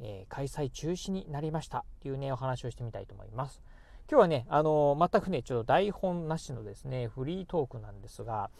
えー、開催中止になりましたというね、お話をしてみたいと思います。今日はね、あのー、全くね、ちょっと台本なしのですね、フリートークなんですが、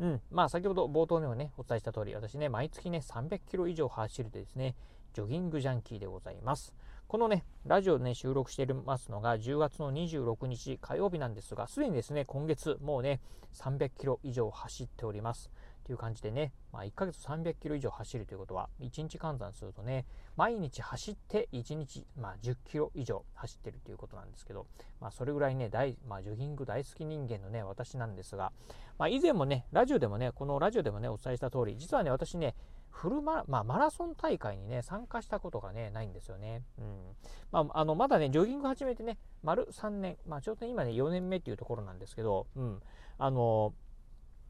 うん、まあ先ほど冒頭でもね、お伝えした通り、私ね、毎月ね、300キロ以上走るでですね、ジョギングジャンキーでございます。このね、ラジオね、収録していますのが10月の26日火曜日なんですが、すでにですね、今月もうね、300キロ以上走っております。という感じでね、まあ、1ヶ月300キロ以上走るということは、1日換算するとね、毎日走って1日、まあ、10キロ以上走ってるということなんですけど、まあ、それぐらいね、大まあ、ジョギング大好き人間のね、私なんですが、まあ、以前もね、ラジオでもね、このラジオでもね、お伝えした通り、実はね、私ね、フルマラ,、まあ、マラソン大会にね、参加したことがね、ないんですよね。うん。まあ、あの、まだね、ジョギング始めてね、丸3年、まあ、ちょうど今ね、4年目っていうところなんですけど、うん。あの、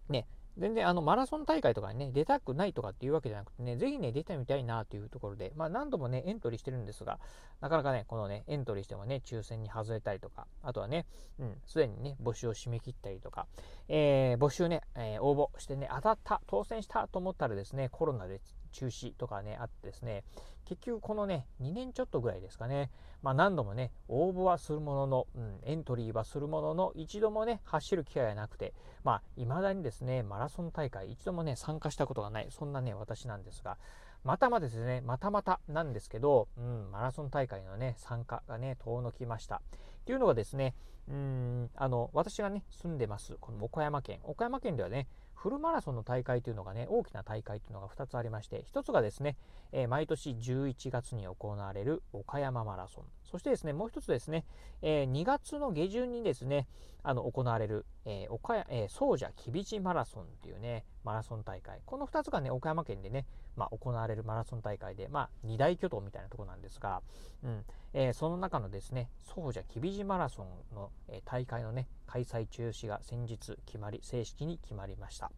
ね、全然あのマラソン大会とかにね、出たくないとかっていうわけじゃなくてね、ぜひね、出てみたいなというところで、まあ何度もね、エントリーしてるんですが、なかなかね、このね、エントリーしてもね、抽選に外れたりとか、あとはね、うん、すでにね、募集を締め切ったりとか、えー、募集ね、えー、応募してね、当たった、当選したと思ったらですね、コロナで中止とかね、あってですね、結局このね、2年ちょっとぐらいですかね、まあ何度もね、応募はするものの、うん、エントリーはするものの、一度もね、走る機会がなくて、まあ、未だにですね、マラソン大会、一度もね、参加したことがない、そんなね、私なんですが、またまですね、またまたなんですけど、うん、マラソン大会のね、参加がね、遠のきました。っていうのがですね、うん、あの、私がね、住んでます、この岡山県。岡山県ではね、フルマラソンの大会というのがね、大きな大会というのが2つありまして、1つがですね、えー、毎年11月に行われる岡山マラソン。そしてですね、もう1つですね、えー、2月の下旬にですね、あの、行われる、えー、岡山、えー、総社吉備地マラソンっていうね、マラソン大会。この2つがね、岡山県でね、まあ、行われるマラソン大会で、まあ、二大巨頭みたいなところなんですが、うん、えー、その中のですね、総社吉備地マラソンの、え、大会のね、開催中止が先日決まり、正式に決まりました。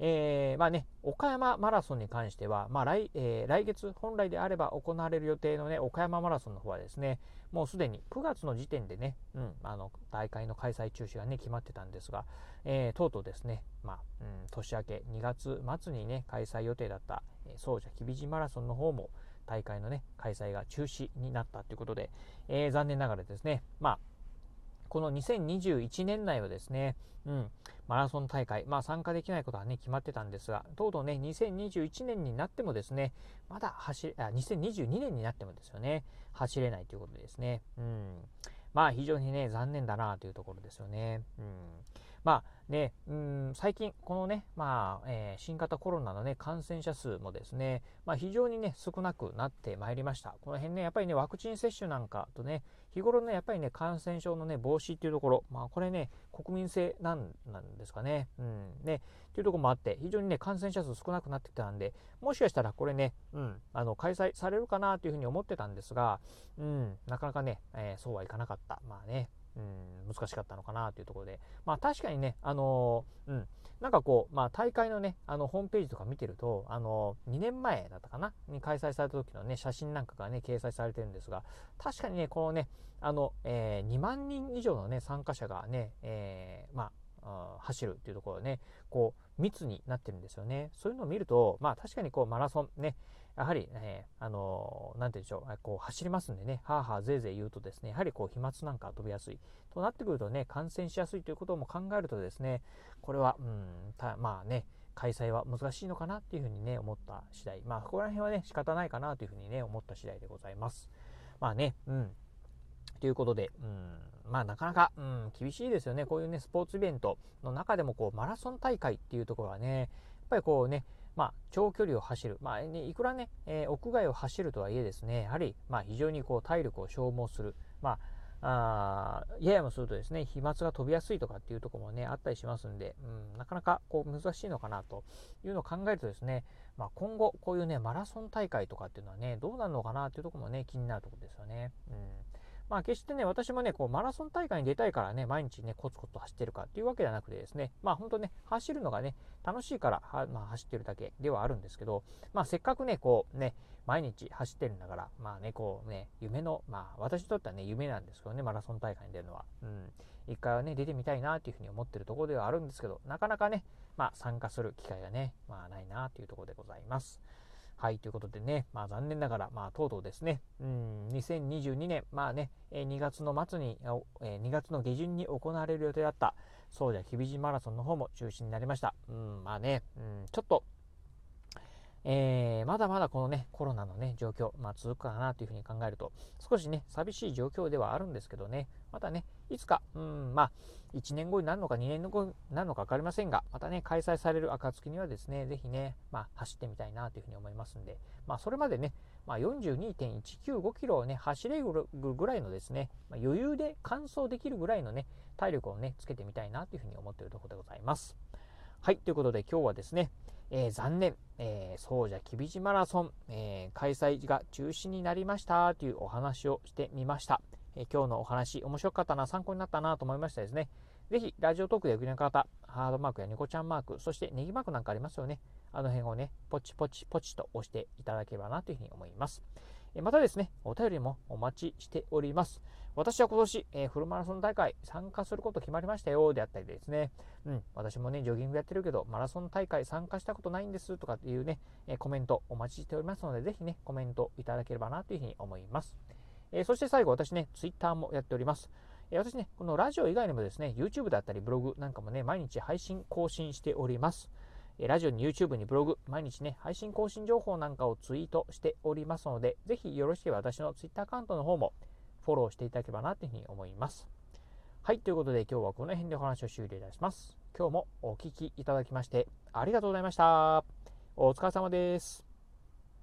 えー、まあね、岡山マラソンに関しては、まあ来えー、来月、本来であれば行われる予定のね、岡山マラソンの方はですね、もうすでに9月の時点でね、うん、あの、大会の開催中止がね、決まってたんですが、えー、とうとうですね、まあ、うん、年明け2月末にね、開催予定だった、えー、総社吉備寺マラソンの方も、大会のね、開催が中止になったということで、えー、残念ながらですね、まあ、この2021年内はですね、うん、マラソン大会、まあ参加できないことはね、決まってたんですが、とうとうね、2021年になってもですね、まだ走れ、あ、2022年になってもですよね、走れないということですね。うん。まあ非常にね、残念だなというところですよね。うん。まあね、うん、最近、このね、まあ、えー、新型コロナのね、感染者数もですね、まあ非常にね、少なくなってまいりました。この辺ね、やっぱりね、ワクチン接種なんかとね、日頃ね、やっぱりね、感染症のね、防止っていうところ、まあこれね、国民性なんなんですかね。うん。ね、っていうところもあって、非常にね、感染者数少なくなってきたんで、もしかしたらこれね、うん、あの、開催されるかなというふうに思ってたんですが、うん、なかなかね、えー、そうはいかなかった。まあね、うん、難しかったのかなというところで、まあ確かにね、あのー、うん、なんかこう、まあ大会のね、あの、ホームページとか見てると、あのー、2年前だったかな？に開催された時のね、写真なんかがね、掲載されてるんですが、確かにね、このね、あの、えー、2万人以上のね、参加者がね、えー、まあ、走るっていうところね、こう、密になってるんですよね。そういうのを見ると、まあ確かにこう、マラソンね、やはり、ね、あの、なんて言うんでしょう、こう走りますんでね、はあはあぜいぜい言うとですね、やはりこう飛沫なんか飛びやすい。となってくるとね、感染しやすいということも考えるとですね、これは、うん、たまあね、開催は難しいのかなっていうふうにね、思った次第。まあ、ここら辺はね、仕方ないかなというふうにね、思った次第でございます。まあね、うん。ということで、うん、まあなかなか、うん、厳しいですよね。こういうね、スポーツイベントの中でも、こう、マラソン大会っていうところはね、やっぱりこうね、まあ、長距離を走る、まあね、いくらね、えー、屋外を走るとはいえですね、やはり、まあ、非常にこう体力を消耗する、まあ、あややもするとですね、飛沫が飛びやすいとかっていうところもね、あったりしますんで、うん、なかなかこう難しいのかなというのを考えるとですね、まあ、今後、こういうね、マラソン大会とかっていうのはね、どうなるのかなっていうところもね、気になるところですよね。うん。まあ、決してね、私もね、こうマラソン大会に出たいからね、毎日ね、コツコツ走ってるかっていうわけではなくてですね、まあ本当ね、走るのがね、楽しいから、まあ、走ってるだけではあるんですけど、まあせっかくね、こうね、毎日走ってるんだから、まあね、こうね、夢の、まあ私にとってはね、夢なんですけどね、マラソン大会に出るのは。うん。一回はね、出てみたいなというふうに思ってるところではあるんですけど、なかなかね、まあ参加する機会がね、まあないなというところでございます。はい、ということでね、まあ残念ながら、まあとうとうですね、うん、2022年、まあね、2月の末に、2月の下旬に行われる予定だった、そうじゃ、日比路マラソンの方も中止になりました。うん、まあね、うん、ちょっと、えー、まだまだこのね、コロナのね、状況、まあ続くかなというふうに考えると、少しね、寂しい状況ではあるんですけどね、またね、いつか、うん、まあ、1年後になるのか2年後になるのか分かりませんが、またね、開催される暁にはですね、ぜひね、まあ、走ってみたいなというふうに思いますんで、まあ、それまでね、まあ、42.195キロをね、走れるぐらいのですね、まあ、余裕で完走できるぐらいのね、体力をね、つけてみたいなというふうに思っているところでございます。はい、ということで今日はですね、えー、残念、えー、そうじゃ厳しマラソン、えー、開催が中止になりましたというお話をしてみました。え今日のお話、面白かったな、参考になったなと思いましたですね。ぜひ、ラジオトークでお聞きの方、ハードマークやニコちゃんマーク、そしてネギマークなんかありますよね。あの辺をね、ポチポチポチと押していただければなというふうに思います。またですね、お便りもお待ちしております。私は今年、えー、フルマラソン大会参加すること決まりましたよ、であったりですね、うん、私もね、ジョギングやってるけど、マラソン大会参加したことないんですとかっていうね、えコメントお待ちしておりますので、ぜひね、コメントいただければなというふうに思います。えー、そして最後、私ね、ツイッターもやっております。え、私ね、このラジオ以外にもですね、YouTube だったりブログなんかもね、毎日配信更新しております。ラジオに YouTube にブログ、毎日ね、配信更新情報なんかをツイートしておりますので、ぜひよろしければ私の Twitter アカウントの方もフォローしていただければなというふうに思います。はい、ということで今日はこの辺でお話を終了いたします。今日もお聴きいただきましてありがとうございました。お疲れ様です。